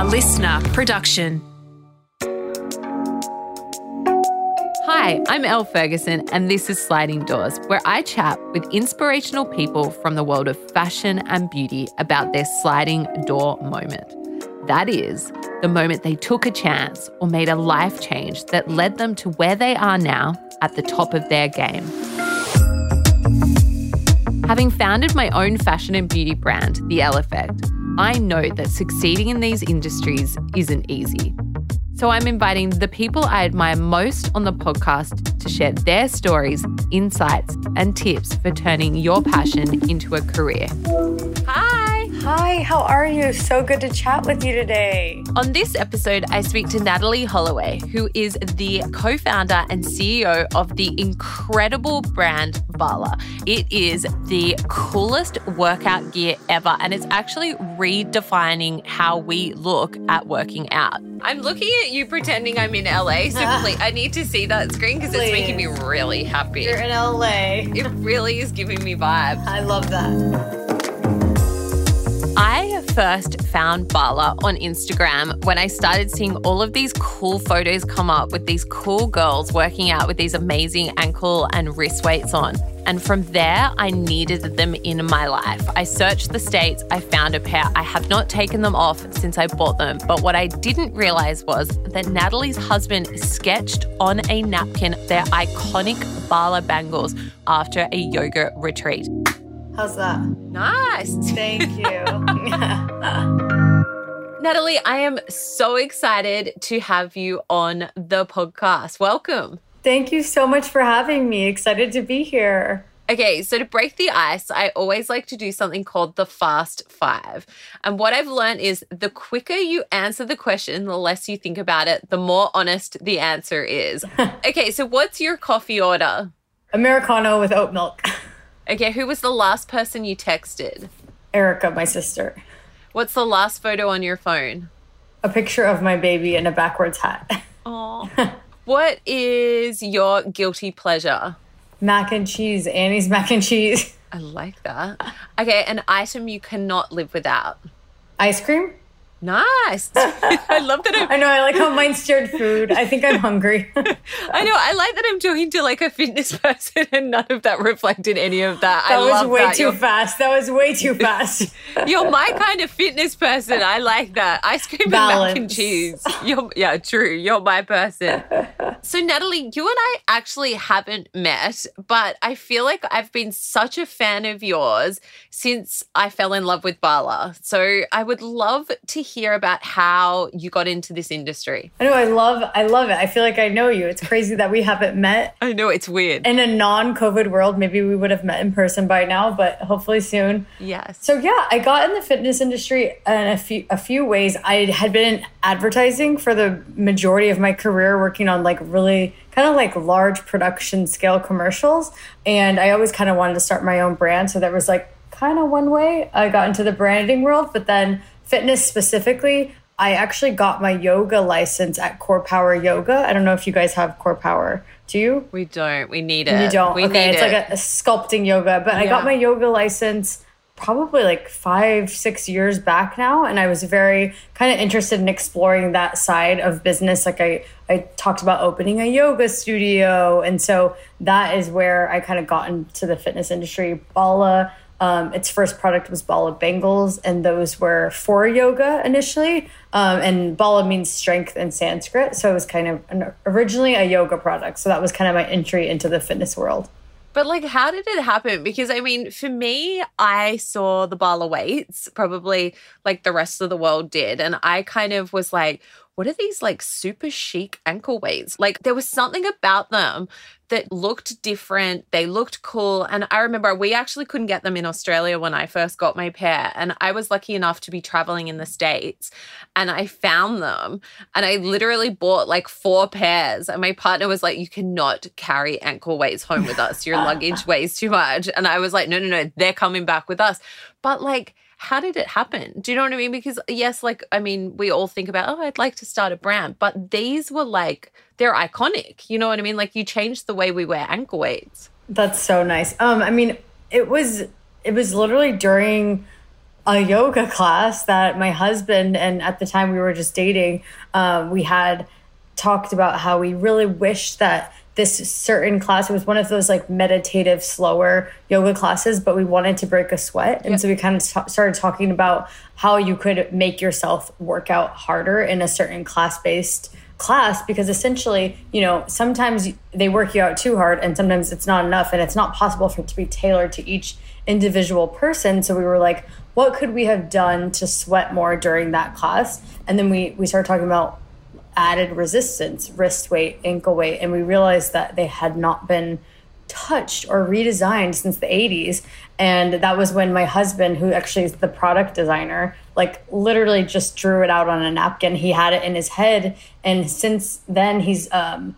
a listener production. Hi, I'm Elle Ferguson, and this is Sliding Doors, where I chat with inspirational people from the world of fashion and beauty about their sliding door moment. That is, the moment they took a chance or made a life change that led them to where they are now at the top of their game. Having founded my own fashion and beauty brand, The Elle Effect, I know that succeeding in these industries isn't easy. So I'm inviting the people I admire most on the podcast to share their stories, insights, and tips for turning your passion into a career. Hi! Hi, how are you? So good to chat with you today. On this episode, I speak to Natalie Holloway, who is the co founder and CEO of the incredible brand Bala. It is the coolest workout gear ever, and it's actually redefining how we look at working out. I'm looking at you pretending I'm in LA, so please, I need to see that screen because it's making me really happy. You're in LA. It really is giving me vibes. I love that. First found Bala on Instagram when I started seeing all of these cool photos come up with these cool girls working out with these amazing ankle and wrist weights on. And from there, I needed them in my life. I searched the States, I found a pair. I have not taken them off since I bought them. But what I didn't realize was that Natalie's husband sketched on a napkin their iconic Bala bangles after a yoga retreat. How's that? Nice. Thank you. Natalie, I am so excited to have you on the podcast. Welcome. Thank you so much for having me. Excited to be here. Okay, so to break the ice, I always like to do something called the fast five. And what I've learned is the quicker you answer the question, the less you think about it, the more honest the answer is. okay, so what's your coffee order? Americano with oat milk. Okay, who was the last person you texted? Erica, my sister. What's the last photo on your phone? A picture of my baby in a backwards hat. Oh. what is your guilty pleasure? Mac and cheese. Annie's mac and cheese. I like that. Okay, an item you cannot live without. Ice cream. Nice. I love that. I'm, I know. I like how mine stirred food. I think I'm hungry. I know. I like that I'm talking to like a fitness person, and none of that reflected any of that. That I was way that. too You're- fast. That was way too fast. You're my kind of fitness person. I like that. Ice cream and mac and cheese. You're, yeah, true. You're my person. So, Natalie, you and I actually haven't met, but I feel like I've been such a fan of yours since I fell in love with Bala. So, I would love to hear about how you got into this industry. I know. I love. I love it. I feel like I know you. It's crazy that we haven't met I know it's weird. in a non-COVID world. Maybe we would have met in person by now, but hopefully soon. Yes. So yeah, I got in the fitness industry in a few a few ways. I had been in advertising for the majority of my career, working on like really kind of like large production scale commercials, and I always kind of wanted to start my own brand. So that was like kind of one way I got into the branding world, but then fitness specifically. I actually got my yoga license at Core Power Yoga. I don't know if you guys have Core Power. Do you? we don't. We need it. You don't. We okay, it's it. like a, a sculpting yoga. But I got my yoga license probably like five, six years back now, and I was very kind of interested in exploring that side of business. Like I, I talked about opening a yoga studio, and so that is where I kind of got into the fitness industry. Bala. Um, its first product was Bala Bangles, and those were for yoga initially. Um, and Bala means strength in Sanskrit, so it was kind of an, originally a yoga product. So that was kind of my entry into the fitness world. But like, how did it happen? Because I mean, for me, I saw the Bala weights, probably like the rest of the world did. And I kind of was like, what are these like super chic ankle weights? Like, there was something about them that looked different. They looked cool. And I remember we actually couldn't get them in Australia when I first got my pair. And I was lucky enough to be traveling in the States and I found them and I literally bought like four pairs. And my partner was like, You cannot carry ankle weights home with us. Your luggage weighs too much. And I was like, No, no, no, they're coming back with us. But like, how did it happen? Do you know what I mean? Because, yes, like, I mean, we all think about, oh, I'd like to start a brand, but these were like, they're iconic. You know what I mean? Like, you changed the way we wear ankle weights. That's so nice. Um, I mean, it was it was literally during a yoga class that my husband and at the time we were just dating, uh, we had talked about how we really wished that this certain class it was one of those like meditative slower yoga classes but we wanted to break a sweat. And yep. so we kind of t- started talking about how you could make yourself work out harder in a certain class based class because essentially you know sometimes they work you out too hard and sometimes it's not enough and it's not possible for it to be tailored to each individual person. So we were like what could we have done to sweat more during that class? And then we we started talking about added resistance, wrist weight, ankle weight, and we realized that they had not been touched or redesigned since the 80s. And that was when my husband, who actually is the product designer, like literally just drew it out on a napkin. He had it in his head. And since then, he's um,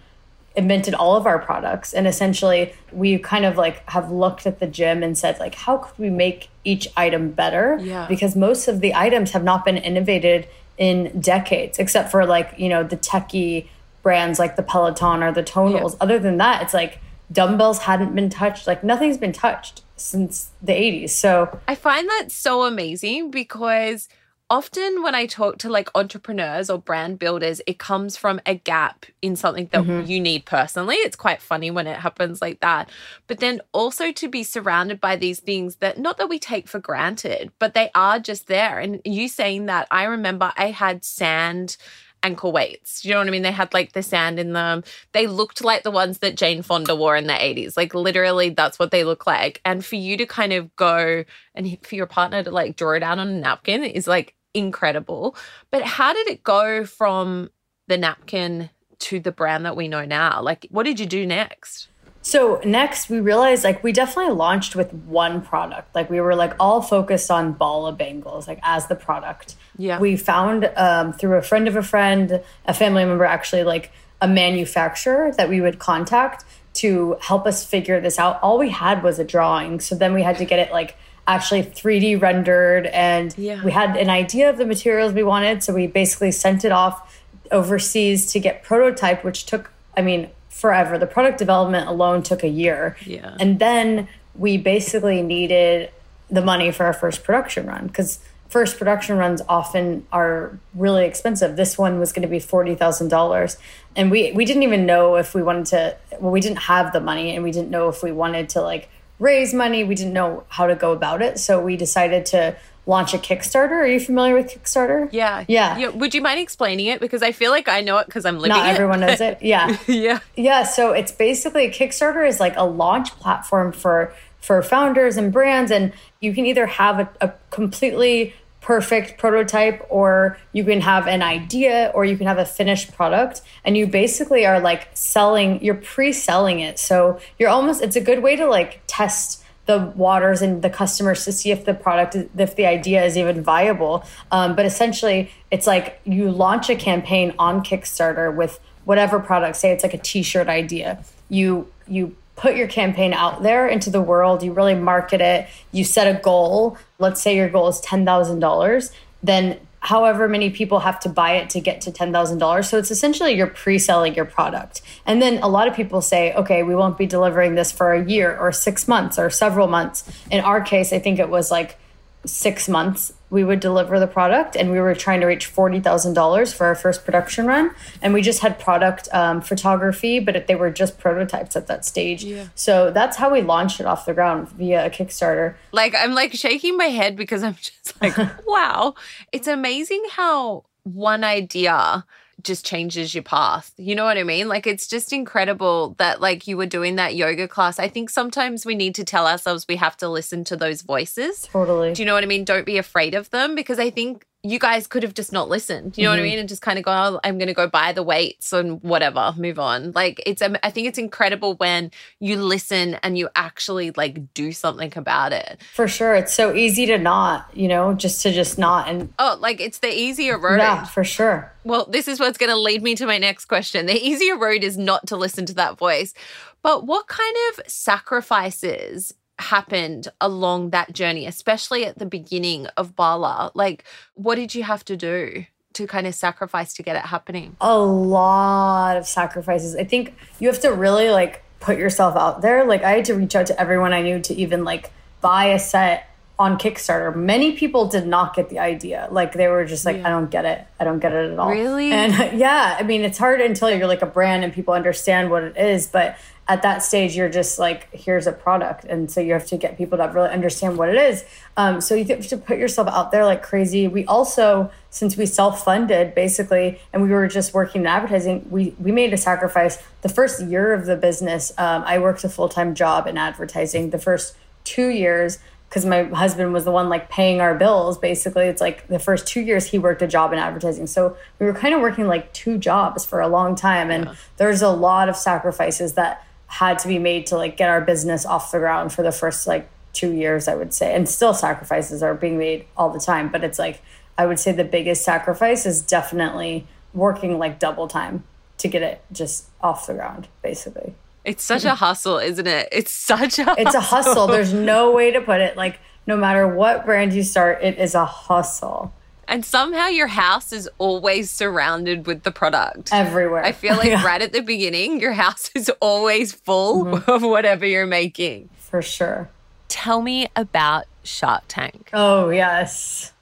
invented all of our products. And essentially, we kind of like have looked at the gym and said, like, how could we make each item better? Yeah. Because most of the items have not been innovated in decades, except for like, you know, the techie brands like the Peloton or the Tonals. Yeah. Other than that, it's like dumbbells hadn't been touched. Like nothing's been touched since the 80s. So I find that so amazing because often when I talk to like entrepreneurs or brand builders, it comes from a gap in something that mm-hmm. you need personally. It's quite funny when it happens like that. But then also to be surrounded by these things that not that we take for granted, but they are just there. And you saying that, I remember I had sand ankle weights. You know what I mean? They had like the sand in them. They looked like the ones that Jane Fonda wore in the 80s. Like literally that's what they look like. And for you to kind of go and for your partner to like draw it out on a napkin is like incredible. But how did it go from the napkin to the brand that we know now? Like, what did you do next? So next we realized like we definitely launched with one product. Like we were like all focused on Bala bangles like as the product. Yeah. We found um, through a friend of a friend, a family member actually like a manufacturer that we would contact to help us figure this out. All we had was a drawing. So then we had to get it like actually 3D rendered and yeah. we had an idea of the materials we wanted. So we basically sent it off overseas to get prototype, which took, I mean, forever. The product development alone took a year. Yeah. And then we basically needed the money for our first production run because first production runs often are really expensive. This one was going to be forty thousand dollars, and we we didn't even know if we wanted to. Well, we didn't have the money, and we didn't know if we wanted to like raise money. We didn't know how to go about it. So we decided to launch a Kickstarter. Are you familiar with Kickstarter? Yeah. Yeah. yeah. Would you mind explaining it? Because I feel like I know it because I'm living Not it. everyone knows it. Yeah. yeah. Yeah. So it's basically Kickstarter is like a launch platform for for founders and brands. And you can either have a, a completely perfect prototype or you can have an idea or you can have a finished product and you basically are like selling you're pre-selling it. So you're almost it's a good way to like test the waters and the customers to see if the product if the idea is even viable. Um, but essentially it's like you launch a campaign on kickstarter with whatever product say it's like a t-shirt idea. You you put your campaign out there into the world, you really market it, you set a goal. Let's say your goal is $10,000, then however many people have to buy it to get to $10,000. So it's essentially you're pre selling your product. And then a lot of people say, okay, we won't be delivering this for a year or six months or several months. In our case, I think it was like six months we would deliver the product and we were trying to reach $40000 for our first production run. And we just had product um, photography but they were just prototypes at that stage. Yeah. so that's how we launched it off the ground via a kickstarter. Like i'm like shaking my head because i'm just like wow. It's amazing how one idea just changes your path. You know what I mean? Like it's just incredible that like you were doing that yoga class. I think sometimes we need to tell ourselves we have to listen to those voices. Totally. Do you know what I mean? Don't be afraid of them because I think you guys could have just not listened. You know mm-hmm. what I mm-hmm. mean? And just kind of go, oh, I'm going to go buy the weights and whatever, move on. Like it's, I think it's incredible when you listen and you actually like do something about it. For sure. It's so easy to not, you know, just to just not. And oh, like it's the easier road. Yeah, for sure. Well, this is what's going to lead me to my next question. The easier road is not to listen to that voice. But what kind of sacrifices happened along that journey, especially at the beginning of Bala? Like, what did you have to do? to kind of sacrifice to get it happening? A lot of sacrifices. I think you have to really like put yourself out there. Like I had to reach out to everyone I knew to even like buy a set on Kickstarter, many people did not get the idea. Like they were just like, I don't get it. I don't get it at all. Really? And yeah, I mean, it's hard until you're like a brand and people understand what it is. But at that stage, you're just like, here's a product. And so you have to get people to really understand what it is. Um, so you have to put yourself out there like crazy. We also, since we self funded basically, and we were just working in advertising, we, we made a sacrifice. The first year of the business, um, I worked a full time job in advertising. The first two years, because my husband was the one like paying our bills basically it's like the first two years he worked a job in advertising so we were kind of working like two jobs for a long time and yeah. there's a lot of sacrifices that had to be made to like get our business off the ground for the first like two years i would say and still sacrifices are being made all the time but it's like i would say the biggest sacrifice is definitely working like double time to get it just off the ground basically it's such a hustle, isn't it? It's such a It's a hustle. There's no way to put it. Like no matter what brand you start, it is a hustle. And somehow your house is always surrounded with the product. Everywhere. I feel like yeah. right at the beginning, your house is always full mm-hmm. of whatever you're making. For sure. Tell me about Shark Tank. Oh, yes.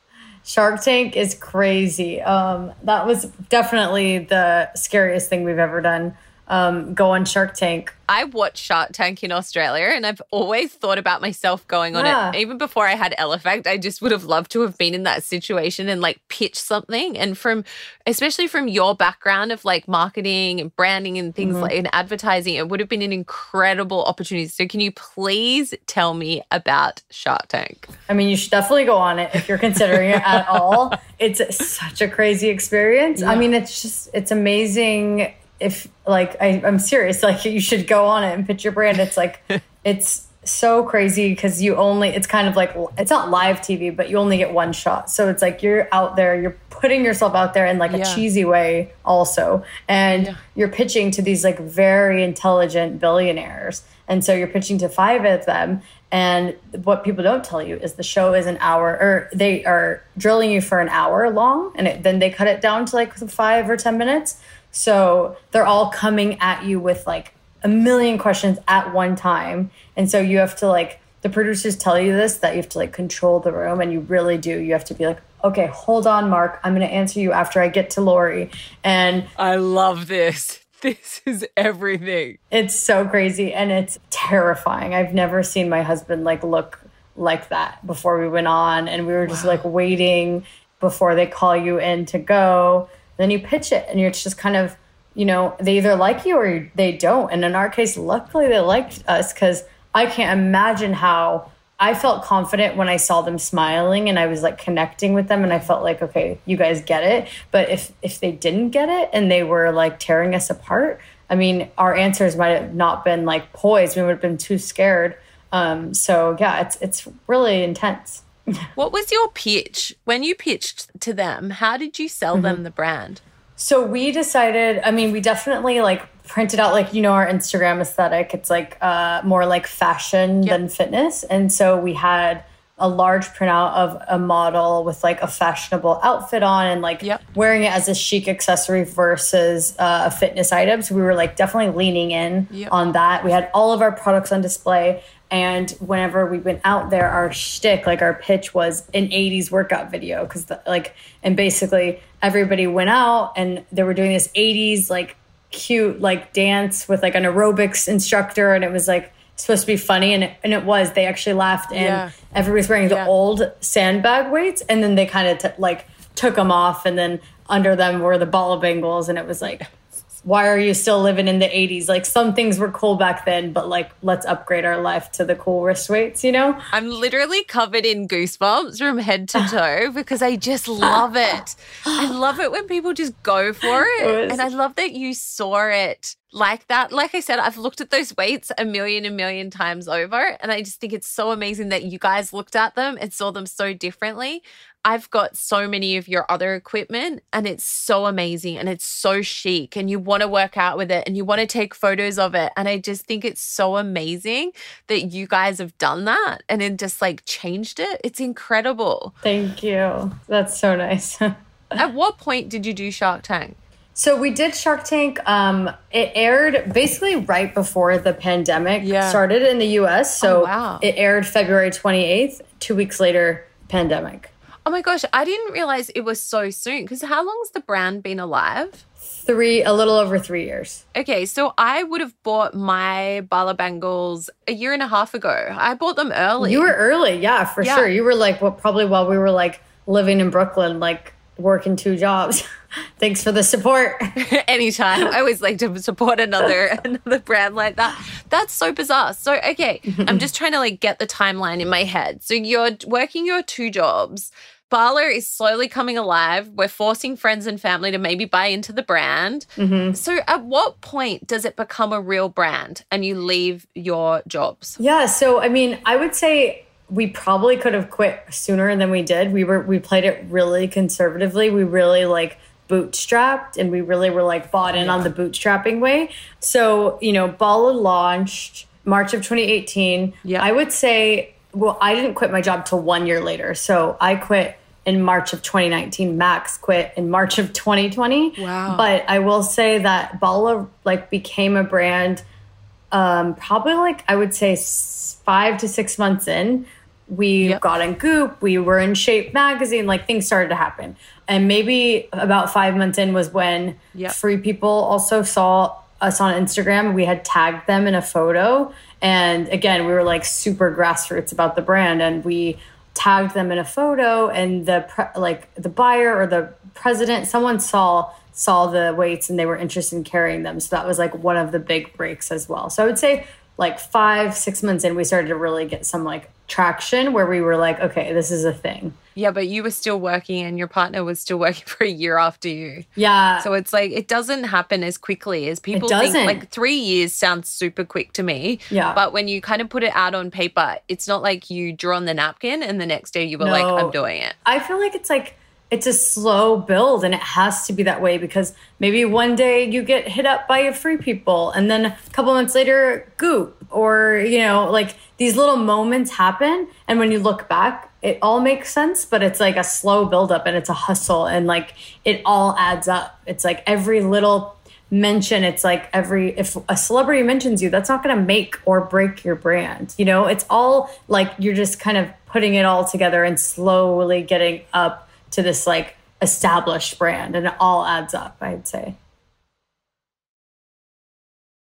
Shark Tank is crazy. Um, that was definitely the scariest thing we've ever done um, go on Shark Tank. I watched Shark Tank in Australia and I've always thought about myself going on yeah. it. Even before I had Effect, I just would have loved to have been in that situation and like pitch something. And from, especially from your background of like marketing and branding and things mm-hmm. like in advertising, it would have been an incredible opportunity. So, can you please tell me about Shark Tank? I mean, you should definitely go on it if you're considering it at all. It's such a crazy experience. Yeah. I mean, it's just, it's amazing if like I, I'm serious, like you should go on it and pitch your brand. It's like it's so crazy because you only it's kind of like it's not live TV, but you only get one shot. So it's like you're out there, you're putting yourself out there in like yeah. a cheesy way also. And yeah. you're pitching to these like very intelligent billionaires. And so you're pitching to five of them. And what people don't tell you is the show is an hour, or they are drilling you for an hour long, and it, then they cut it down to like five or 10 minutes. So they're all coming at you with like a million questions at one time. And so you have to like, the producers tell you this that you have to like control the room, and you really do. You have to be like, okay, hold on, Mark. I'm going to answer you after I get to Lori. And I love this. This is everything. It's so crazy and it's terrifying. I've never seen my husband like look like that before we went on, and we were just wow. like waiting before they call you in to go then you pitch it and you're just kind of you know they either like you or they don't. And in our case luckily they liked us because i can't imagine how i felt confident when i saw them smiling and i was like connecting with them and i felt like okay you guys get it. But if if they didn't get it and they were like tearing us apart i mean our answers might have not been like poised. We would have been too scared. Um, so yeah it's it's really intense what was your pitch when you pitched to them? How did you sell mm-hmm. them the brand? So we decided, I mean, we definitely like printed out like you know our Instagram aesthetic. It's like uh more like fashion yep. than fitness. And so we had a large printout of a model with like a fashionable outfit on and like yep. wearing it as a chic accessory versus uh, a fitness item. So we were like definitely leaning in yep. on that. We had all of our products on display. And whenever we went out there, our shtick, like our pitch was an 80s workout video. Cause like, and basically everybody went out and they were doing this 80s, like cute, like dance with like an aerobics instructor. And it was like supposed to be funny. And it, and it was, they actually laughed and yeah. everybody's wearing the yeah. old sandbag weights. And then they kind of t- like took them off. And then under them were the Bala bangles. And it was like, why are you still living in the 80s? Like some things were cool back then, but like let's upgrade our life to the cool wrist weights, you know? I'm literally covered in goosebumps from head to toe because I just love it. I love it when people just go for it. it was- and I love that you saw it like that. Like I said, I've looked at those weights a million and million times over. And I just think it's so amazing that you guys looked at them and saw them so differently. I've got so many of your other equipment and it's so amazing and it's so chic and you want to work out with it and you want to take photos of it. And I just think it's so amazing that you guys have done that and then just like changed it. It's incredible. Thank you. That's so nice. At what point did you do Shark Tank? So we did Shark Tank. Um, it aired basically right before the pandemic yeah. started in the US. So oh, wow. it aired February 28th two weeks later, pandemic. Oh my gosh, I didn't realize it was so soon. Because how long's the brand been alive? Three, a little over three years. Okay, so I would have bought my Bala bangles a year and a half ago. I bought them early. You were early, yeah, for Yeah. sure. You were like, well, probably while we were like living in Brooklyn, like working two jobs. Thanks for the support. anytime. I always like to support another another brand like that. That's so bizarre. So okay, I'm just trying to like get the timeline in my head. So you're working your two jobs. Bala is slowly coming alive. We're forcing friends and family to maybe buy into the brand. Mm-hmm. So at what point does it become a real brand and you leave your jobs? Yeah, so I mean, I would say we probably could have quit sooner than we did. We were we played it really conservatively. We really like bootstrapped and we really were like bought in on the bootstrapping way. So, you know, Bala launched March of 2018. Yeah. I would say well, I didn't quit my job till 1 year later. So, I quit in March of 2019. Max quit in March of 2020. Wow. But I will say that Bala like became a brand um, probably like I would say five to six months in, we Yep. got in Goop, we were in Shape magazine, like things started to happen. And maybe about five months in was when Yep. free people also saw us on Instagram. We had tagged them in a photo. And again, we were like super grassroots about the brand and we tagged them in a photo and the pre- like the buyer or the president someone saw saw the weights and they were interested in carrying them so that was like one of the big breaks as well so i would say like five six months in we started to really get some like traction where we were like okay this is a thing Yeah, but you were still working and your partner was still working for a year after you. yeah So it's like it doesn't happen as quickly as people think. doesn't. Like three years sounds super quick to me. Yeah. But when you kind of put it out on paper, it's not like you drew on the napkin and the next day you were like, I'm doing it. I feel like it's like it's a slow build and it has to be that way because maybe one day you get hit up by a free people and then a couple months later goop or you know like these little moments happen. And when you look back it all makes sense but it's like a slow build up and it's a hustle and like it all adds up. It's like every little mention it's like every if a celebrity mentions you that's not going to make or break your brand you know? It's all like you're just kind of putting it all together and slowly getting up to this like established brand and it all adds up i'd say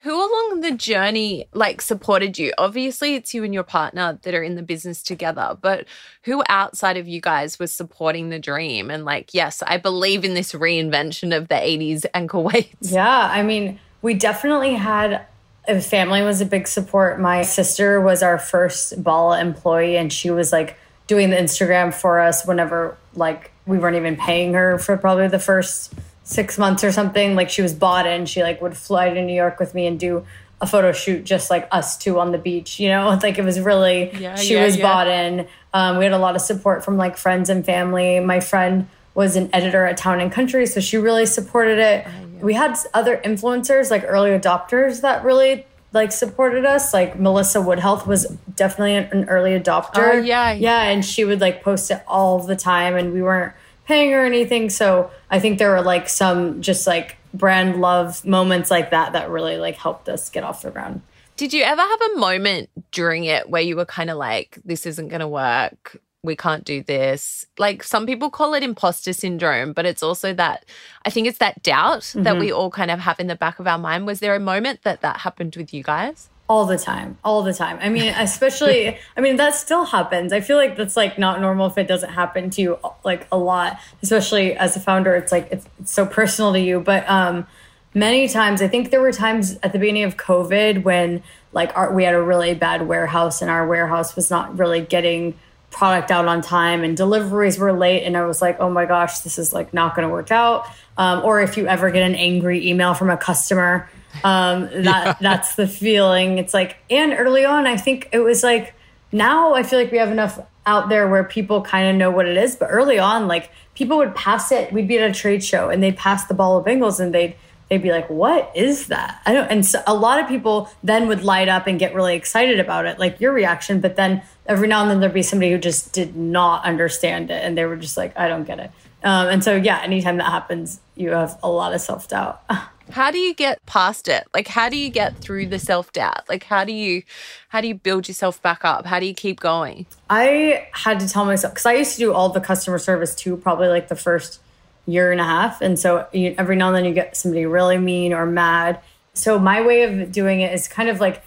Who along the journey like supported you? Obviously, it's you and your partner that are in the business together, but who outside of you guys was supporting the dream? And like, yes, I believe in this reinvention of the 80s ankle weights. Yeah, I mean, we definitely had a family was a big support. My sister was our first Bala employee, and she was like doing the Instagram for us whenever like we weren't even paying her for probably the first six months or something. Like she was bought in. She like would fly to New York with me and do a photo shoot just like us two on the beach. You know, like it was really Yeah, she yeah, was yeah. bought in. Um, we had a lot of support from like friends and family. My friend was an editor at Town and Country, so she really supported it. We had other influencers, like early adopters, that really like supported us. Like Melissa Wood Health was definitely an, early adopter. Oh, yeah. yeah, and she would like post it all the time, and we weren't paying her anything. So I think there were like some just like brand love moments like that that really like helped us get off the ground. Did you ever have a moment during it where you were kind of like, this isn't going to work? We can't do this. Like some people call it imposter syndrome, but it's also that I think it's that doubt that we all kind of have in the back of our mind. Was there a moment that that happened with you guys? all the time all the time i mean especially i mean that still happens i feel like that's like not normal if it doesn't happen to you like a lot especially as a founder it's like it's, it's so personal to you but um many times i think there were times at the beginning of covid when like our, we had a really bad warehouse and our warehouse was not really getting product out on time and deliveries were late and i was like oh my gosh this is like not going to work out. Um, or if you ever get an angry email from a customer um, that that's the feeling. It's like and early on i think it was like now i feel like we have enough out there where people kind of know what it is but early on like people would pass it we'd be at a trade show and they'd pass the Bala bangles and they'd they'd be like what is that? I don't and so a lot of people then would light up and get really excited about it like your reaction but then every now and then there'd be somebody who just did not understand it and they were just like, I don't get it. Um, and so, yeah, anytime that happens, you have a lot of self doubt. how do you get past it? Like how do you get through the self-doubt? Like how do you how do you build yourself back up? How do you keep going? I had to tell myself because i used to do all the customer service too probably like the first year and a half. And so you, every now and then you get somebody really mean or mad. So my way of doing it is kind of like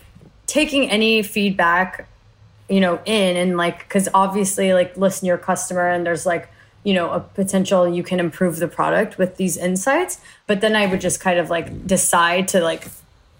taking any feedback you know in and like because obviously like listen to your customer and there's like you know a potential you can improve the product with these insights. But then i would just kind of like decide to like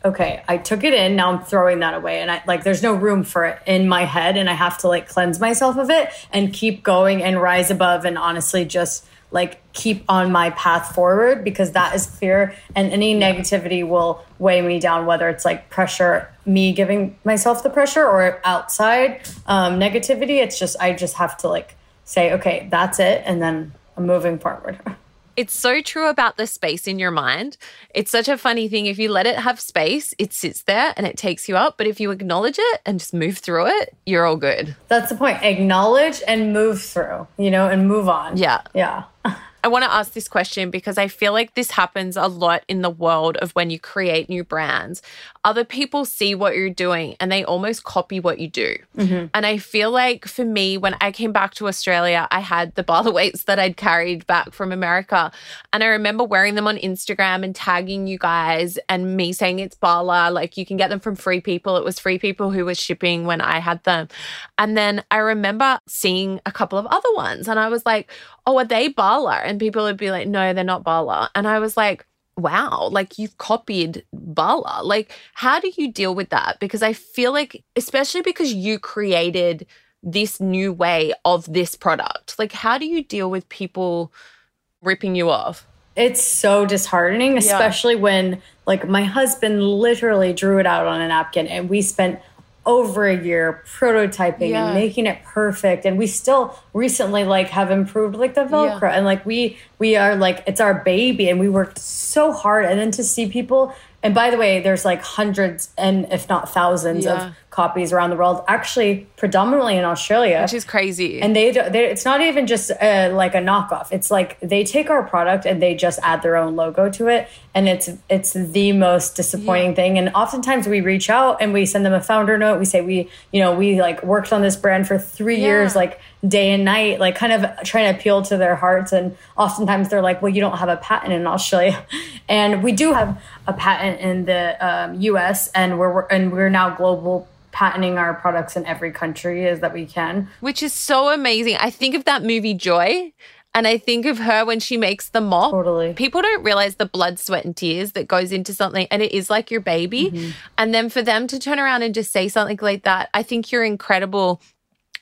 okay i took it in now i'm throwing that away. And i like there's no room for it in my head and i have to like cleanse myself of it and keep going and rise above and honestly just like keep on my path forward because that is clear and any negativity will weigh me down whether it's like pressure me giving myself the pressure or outside um, negativity it's just i just have to like say, okay, that's it. And then I'm moving forward. It's so true about the space in your mind. It's such a funny thing. If you let it have space, it sits there and it takes you up. But if you acknowledge it and just move through it, you're all good. That's the point. Acknowledge and move through, you know, and move on. Yeah. Yeah. I want to ask this question because I feel like this happens a lot in the world of when you create new brands. Other people see what you're doing and they almost copy what you do. Mm-hmm. And I feel like for me, when I came back to Australia, I had the Bala weights that I'd carried back from America. And I remember wearing them on Instagram and tagging you guys and me saying it's Bala, like you can get them from free people. It was free people who was shipping when I had them. And then I remember seeing a couple of other ones and I was like, oh, are they Bala? And people would be like, no, they're not Bala. And I was like, wow, like you've copied Bala. Like, how do you deal with that? Because I feel like, especially because you created this new way of this product, like, how do you deal with people ripping you off? It's so disheartening, especially yeah. when, like, my husband literally drew it out on a napkin and we spent over a year prototyping yeah. and making it perfect and we still recently like have improved like the velcro yeah. and like we we are like it's our baby and we worked so hard and then to see people and by the way there's like hundreds and if not thousands yeah. of copies around the world, actually predominantly in Australia, which is crazy. And they, they it's not even just uh, like a knockoff. It's like they take our product and they just add their own logo to it, and it's it's the most disappointing yeah. thing. And oftentimes we reach out and we send them a founder note. We say we you know we like worked on this brand for three yeah. years, like day and night, like kind of trying to appeal to their hearts. And oftentimes they're like, well, you don't have a patent in Australia, and we do have a patent in the um, U.S. and we're and we're now global patenting our products in every country as that we can. Which is so amazing. I think of that movie Joy. And I think of her when she makes the mop. Totally. People don't realize the blood, sweat, and tears that goes into something, and it is like your baby. Mm-hmm. And then for them to turn around and just say something like that, I think you're incredible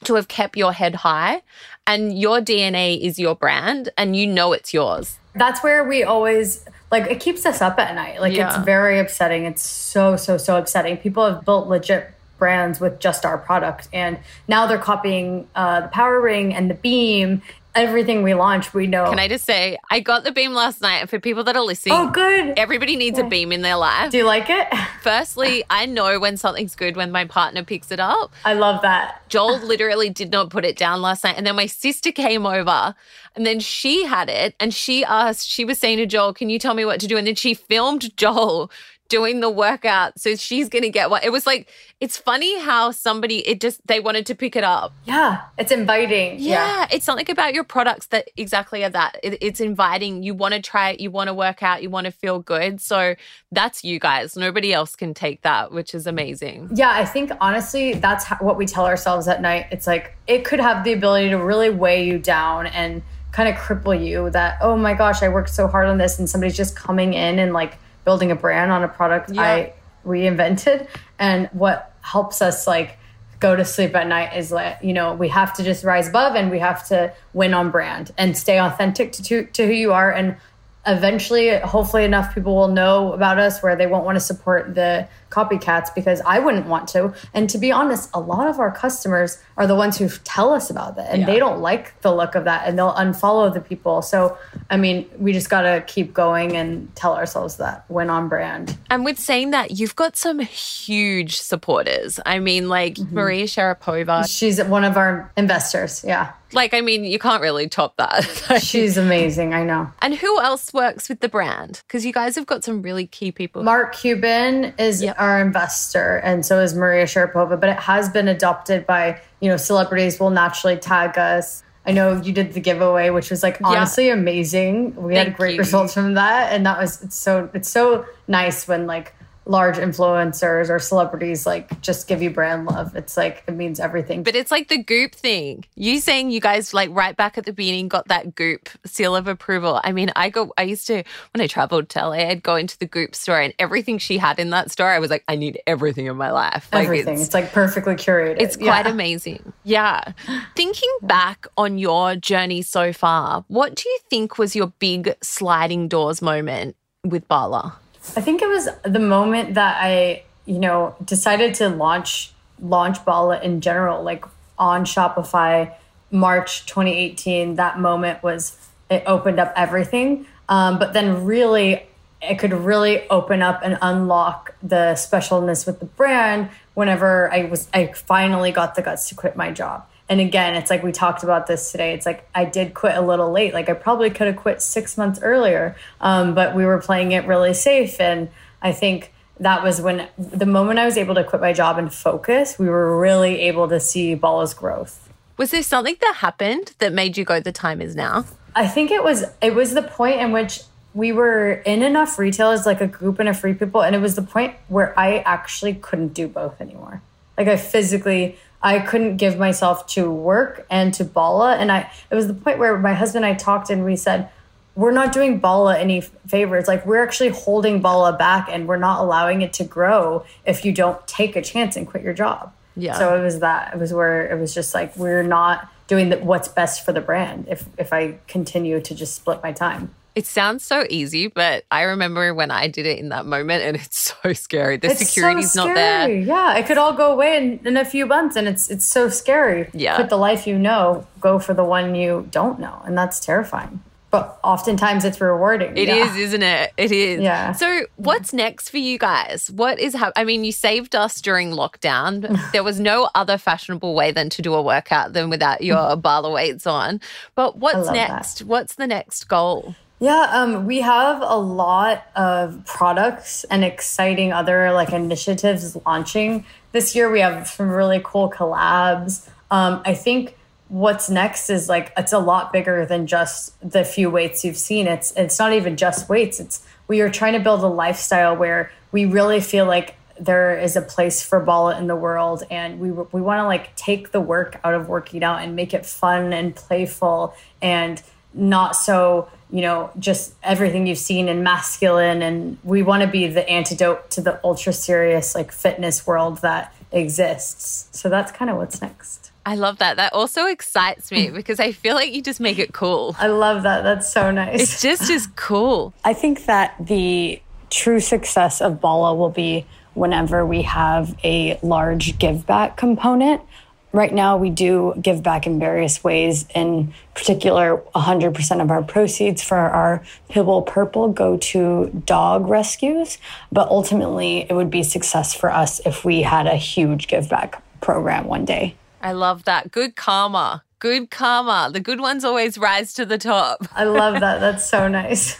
to have kept your head high. And your DNA is your brand, and you know it's yours. That's where we always like it keeps us up at night. Like yeah. it's very upsetting. It's so so so upsetting. People have built legit brands with just our product. And now they're copying uh, the Power Ring and the Beam. Everything we launch, we know. Can I just say, I got the beam last night. And for people that are listening, oh, good. Everybody needs yeah. a beam in their life. Do you like it? Firstly, I know when something's good when my partner picks it up. I love that. Joel literally did not put it down last night. And then my sister came over and then she had it and she asked, she was saying to Joel, Can you tell me what to do? And then she filmed Joel doing the workout. So she's going to get one. It was like, it's funny how somebody, it just, they wanted to pick it up. Yeah. It's inviting. Yeah. yeah. It's something about your products that exactly are that. It, it's inviting. You want to try it. You want to work out. You want to feel good. So that's you guys. Nobody else can take that, which is amazing. Yeah. I think honestly, that's what we tell ourselves at night. It's like, it could have the ability to really weigh you down and kind of cripple you that, oh my gosh, I worked so hard on this. And somebody's just coming in and like, building a brand on a product yeah. I reinvented. And what helps us like go to sleep at night is that you know we have to just rise above and we have to win on brand and stay authentic to, to, to who you are and eventually, hopefully, enough people will know about us where they won't want to support the copycats because I wouldn't want to. And to be honest, a lot of our customers are the ones who tell us about that and yeah. they don't like the look of that and they'll unfollow the people. So, I mean, we just got to keep going and tell ourselves that when on brand. And with saying that, you've got some huge supporters. I mean, like mm-hmm. Maria Sharapova. She's one of our investors. Yeah. Like, I mean, you can't really top that. She's amazing. I know. And who else works with the brand? Because you guys have got some really key people. Mark Cuban is yep. our investor, and so is Maria Sharapova. But it has been adopted by, you know, celebrities will naturally tag us. I know you did the giveaway, which was like honestly yeah. amazing. We Thank had great you. results from that, and that was it's so it's so nice when like large influencers or celebrities like just give you brand love. It's like it means everything. But it's like the goop thing. You saying you guys like right back at the beginning got that goop seal of approval. I mean, I go I used to when I traveled to LA, I'd go into the goop store and everything she had in that store, I was like, I need everything in my life. Like everything. It's, it's like perfectly curated. It's quite yeah. amazing. Yeah. Thinking back on your journey so far, what do you think was your big sliding doors moment with Bala? I think it was the moment that I, you know, decided to launch launch Bala in general, like on Shopify, March 2018. That moment was it opened up everything. Um, but then really, it could really open up and unlock the specialness with the brand whenever I was I finally got the guts to quit my job and again it's like we talked about this today. It's like i did quit a little late. Like i probably could have quit six months earlier um, but we were playing it really safe. And i think that was when the moment i was able to quit my job and focus we were really able to see Bala's growth. Was there something that happened that made you go the time is now i think it was it was the point in which we were in enough retail as like a Goop and a free people and it was the point where i actually couldn't do both anymore. Like i physically I couldn't give myself to work and to Bala. And I, it was the point where my husband and I talked and we said, we're not doing Bala any favors. Like we're actually holding Bala back and we're not allowing it to grow if you don't take a chance and quit your job. Yeah. So it was that. It was where it was just like we're not doing the, what's best for the brand if if I continue to just split my time. It sounds so easy, but I remember when I did it in that moment and it's so scary. The it's security's so not there. Yeah, it could all go away in, in a few months and it's it's so scary. Yeah. Put the life you know, go for the one you don't know. And that's terrifying. But oftentimes it's rewarding. It yeah. is, isn't it? It is. Yeah. So what's next for you guys? What is happening? I mean, you saved us during lockdown. there was no other fashionable way than to do a workout than without your Bala weights on. But what's next? That. What's the next goal? Yeah, um, we have a lot of products and exciting other like initiatives launching this year. We have some really cool collabs. Um, I think what's next is like it's a lot bigger than just the few weights you've seen. It's it's not even just weights. It's we are trying to build a lifestyle where we really feel like there is a place for Bala in the world, and we we want to like take the work out of working out and make it fun and playful and not so you know, just everything you've seen in masculine. And we want to be the antidote to the ultra serious, like fitness world that exists. So that's kind of what's next. I love that. That also excites me because I feel like you just make it cool. I love that. That's so nice. It's just as cool. I think that the true success of Bala will be whenever we have a large give back component Right now, we do give back in various ways. In particular, 100% of our proceeds for our Pibble Purple go to dog rescues. But ultimately, it would be success for us if we had a huge give back program one day. I love that. Good karma. Good karma. The good ones always rise to the top. I love that. That's so nice.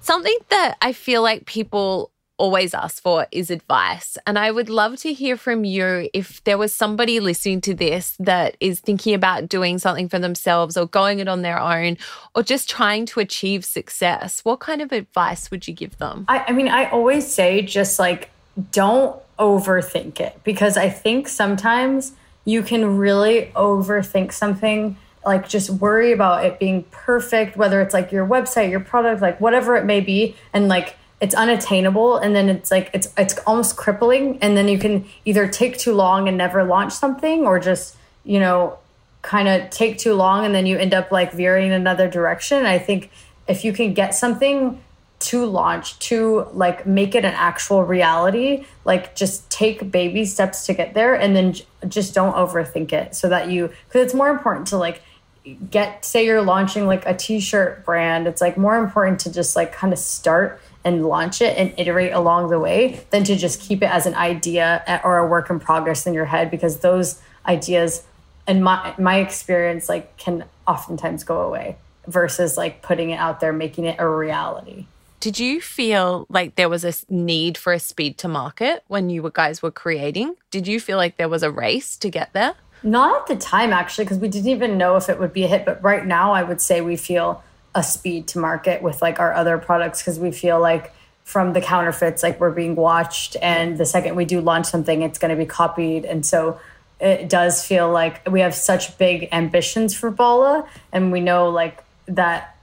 Something that I feel like people always ask for is advice. And I would love to hear from you if there was somebody listening to this that is thinking about doing something for themselves or going it on their own or just trying to achieve success. What kind of advice would you give them? I, I mean, I always say just like, don't overthink it because I think sometimes you can really overthink something like just worry about it being perfect whether it's like your website your product like whatever it may be and like it's unattainable and then it's like it's it's almost crippling and then you can either take too long and never launch something or just you know kind of take too long and then you end up like veering in another direction. I think if you can get something to launch to like make it an actual reality like just take baby steps to get there and then j- just don't overthink it so that you because it's more important to like get say you're launching like a t-shirt brand it's like more important to just like kind of start and launch it and iterate along the way than to just keep it as an idea or a work in progress in your head because those ideas in my my experience like can oftentimes go away versus like putting it out there making it a reality did you feel like there was a need for a speed to market when you guys were creating? Did you feel like there was a race to get there? Not at the time, actually, because we didn't even know if it would be a hit. But right now, I would say we feel a speed to market with like our other products because we feel like from the counterfeits, like we're being watched. And the second we do launch something, it's going to be copied. And so it does feel like we have such big ambitions for Bala. And we know like that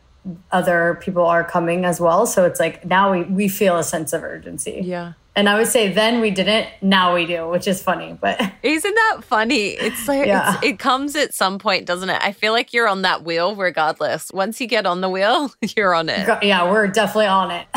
other people are coming as well. So it's like now we, we feel a sense of urgency. Yeah. And I would say then we didn't, now we do, which is funny. But isn't that funny? It's like yeah. it's, it comes at some point, doesn't it? I feel like you're on that wheel regardless. Once you get on the wheel, you're on it. Yeah, we're definitely on it.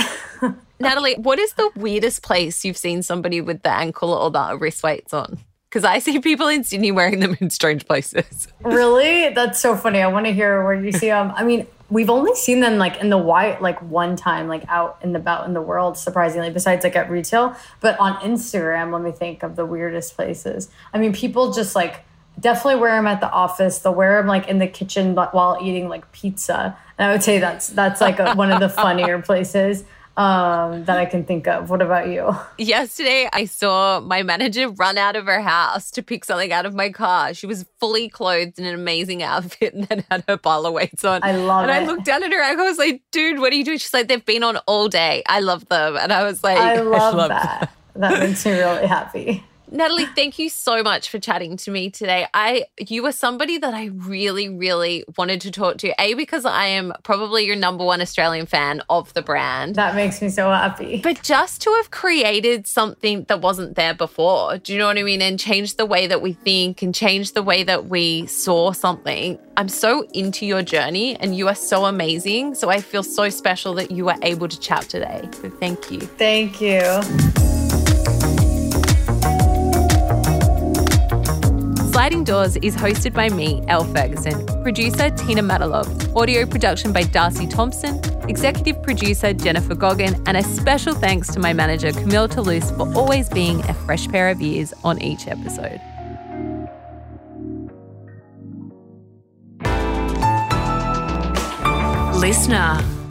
Natalie, what is the weirdest place you've seen somebody with the ankle or the wrist weights on? Because I see people in Sydney wearing them in strange places. Really? That's so funny. I want to hear where you see them. I mean, we've only seen them like in the white like one time like out and about in the world surprisingly besides like at retail. But on instagram let me think of the weirdest places. I mean people just like definitely wear them at the office. They'll wear them like in the kitchen but while eating like pizza. And i would say that's that's like a, one of the funnier places um, that I can think of. What about you? Yesterday, I saw my manager run out of her house to pick something out of my car. She was fully clothed in an amazing outfit and then had her Bala weights on. I love and it. And I looked down at her. I was like, dude, what are you doing? She's like, they've been on all day. I love them. And I was like, I love, I love that. that makes me really happy. Natalie, thank you so much for chatting to me today. I you were somebody that I really, really wanted to talk to. A because I am probably your number one Australian fan of the brand. That makes me so happy. But just to have created something that wasn't there before, do you know what I mean? And changed the way that we think and changed the way that we saw something. I'm so into your journey and you are so amazing. So I feel so special that you were able to chat today. So thank you. Thank you. Sliding Doors is hosted by me, Elle Ferguson, producer Tina Matalov, audio production by Darcy Thompson, executive producer Jennifer Goggin, and a special thanks to my manager Camille Toulouse for always being a fresh pair of ears on each episode. Listener.